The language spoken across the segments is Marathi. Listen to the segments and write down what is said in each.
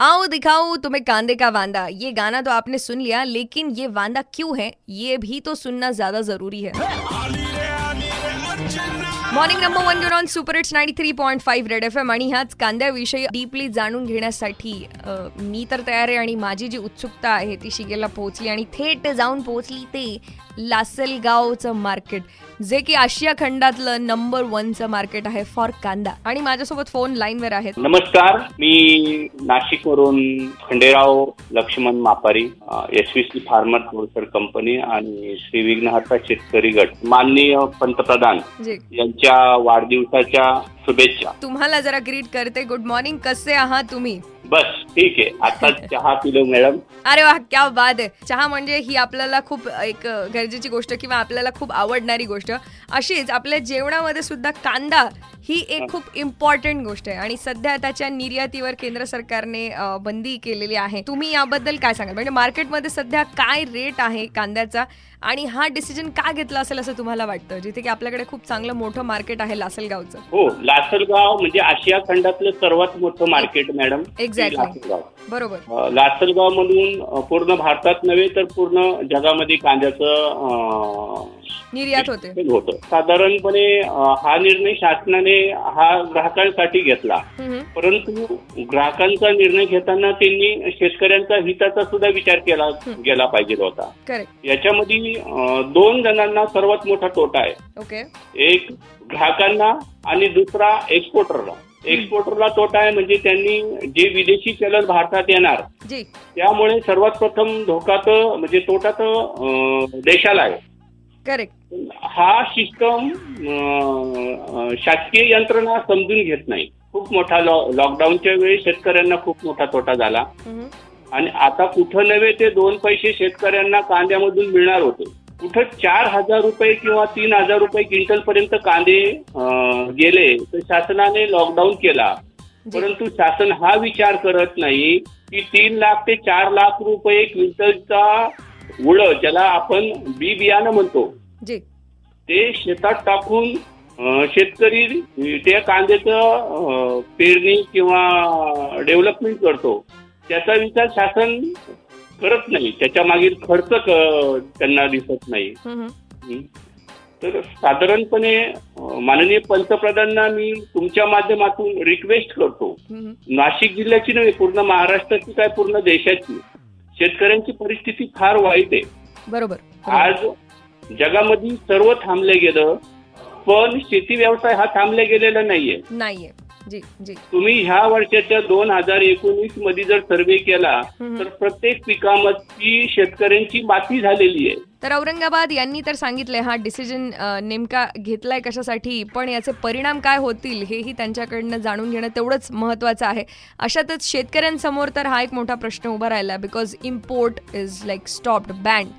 आओ दिखाओ तुम्हें कांदे का वांदा। ये गाना तो आपने सुन लिया लेकिन ये वांदा क्यों है? ये भी तो सुनना ज्यादा जरूरी है। Morning number one good on super it's ninety three point five Red F M आणि ह्याच कांद्याविषयी डीपली जाणून घेण्यासाठी मी तर तयार आहे आणि माझी जी उत्सुकता आहे ती शिगेला पोहोचली आणि थेट जाऊन पोहोचली ते लासलगावचं मार्केट जे की आशिया खंडातलं नंबर वनचं मार्केट आहे फॉर कांदा. आणि माझ्यासोबत फोन लाईनवर आहेत. नमस्कार मी नाशिकवरून Khanderao Laxman Mapari C farmer producer company आणि श्री विघ्नहर्ता शेतकरी गट. माननीय पंतप्रधान यांच्या वाढदिवसाच्या शुभेच्छा. तुम्हाला जरा ग्रीट करते. गुड मॉर्निंग कसे आहात तुम्ही? बस ठीक आहे. आता चहा पिलो मॅडम अरे वा क्या बाद आहे. चहा म्हणजे ही आपल्याला खूप एक गरजेची गोष्ट किंवा आपल्याला खूप आवडणारी गोष्ट. अशीच आपल्या जेवणामध्ये सुद्धा कांदा ही एक खूप इम्पॉर्टंट गोष्ट आहे. आणि सध्या त्याच्या निर्यातीवर केंद्र सरकारने बंदी केलेली आहे. तुम्ही याबद्दल काय सांगाल? म्हणजे मार्केटमध्ये सध्या काय रेट आहे कांद्याचा? आणि हा डिसिजन का घेतला असेल असं तुम्हाला वाटतं? जिथे की आपल्याकडे खूप चांगलं मोठं मार्केट आहे लासलगावचं. हो लासलगाव म्हणजे आशिया खंडातलं सर्वात मोठं मार्केट मॅडम Exactly. लासलगाव. बरोबर. लासलगाव मधून पूर्ण भारतात नव्हे तर पूर्ण जगामध्ये कांद्याचं निर्यात होते. होतं. साधारणपणे हा निर्णय शासनाने हा ग्राहकांसाठी घेतला. परंतु ग्राहकांचा निर्णय घेताना त्यांनी शेतकऱ्यांचा हिताचा सुद्धा विचार केला गेला पाहिजे होता. याच्यामध्ये दोन जणांना सर्वात मोठा तोटा आहे. ओके एक ग्राहकांना आणि दुसरा एक्सपोर्टरला एक्सपोर्टरला तोटा आहे म्हणजे त्यांनी जे विदेशी चलन भारतात येणार जी. त्यामुळे सर्वात प्रथम धोका तर म्हणजे तोटा तर देशाला आहे. करेक्ट हा सिस्टम शासकीय यंत्रणा समजून घेत नाही. खूप मोठा लॉकडाऊनच्या वेळी शेतकऱ्यांना खूप मोठा तोटा झाला. आणि आता कुठं नव्हे ते दोन पैसे शेतकऱ्यांना कांद्यामधून मिळणार होते. कुठं चार हजार रुपये किंवा तीन हजार रुपये क्विंटल पर्यंत कांदे गेले तर शासनाने लॉकडाऊन केला. परंतु शासन हा विचार करत नाही की तीन लाख ते चार लाख रुपये क्विंटलचा उड ज्याला आपण बी बियाणं म्हणतो ते शेतात टाकून शेतकरी त्या कांद्याचं पेरणी किंवा डेव्हलपमेंट करतो. त्याचा विचार शासन करत नाही. त्याच्या मागील खर्च त्यांना दिसत नाही. तर साधारणपणे माननीय पंतप्रधानांना मी तुमच्या माध्यमातून रिक्वेस्ट करतो. नाशिक जिल्ह्याची नव्हे पूर्ण महाराष्ट्राची काय पूर्ण देशाची. शेतकऱ्यांची परिस्थिती फार वाईट आहे. बरोबर. आज जगामध्ये सर्व थांबले गेलं पण शेती व्यवसाय हा थांबला गेलेला नाहीये. नाहीये. तुम्ही ह्या वर्षाच्या दोन हजार एकोणीसमध्ये जर सर्वे केला. तर प्रत्येक पिकामध्ये शेतकऱ्यांची माती झालेली आहे. तर औरंगाबाद यांनी तर सांगितलंय हा डिसिजन नेमका घेतलाय कशासाठी पण याचे परिणाम काय होतील हेही त्यांच्याकडनं जाणून घेणं तेवढंच महत्वाचं आहे. अशातच शेतकऱ्यांसमोर तर हा एक मोठा प्रश्न उभा राहिला because import is like stopped banned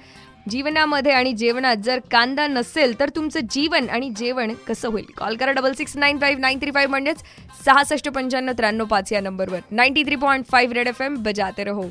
जीवनामध्ये आणि जेवणात जर कांदा नसेल तर तुमचं जीवन आणि जेवण कसं होईल? कॉल करा double six nine five nine three five म्हणजेच सहासष्ट पंच्याण्णव त्र्याण्णव पाच या नंबरवर. Ninety three point five Red F M बजाते रहो.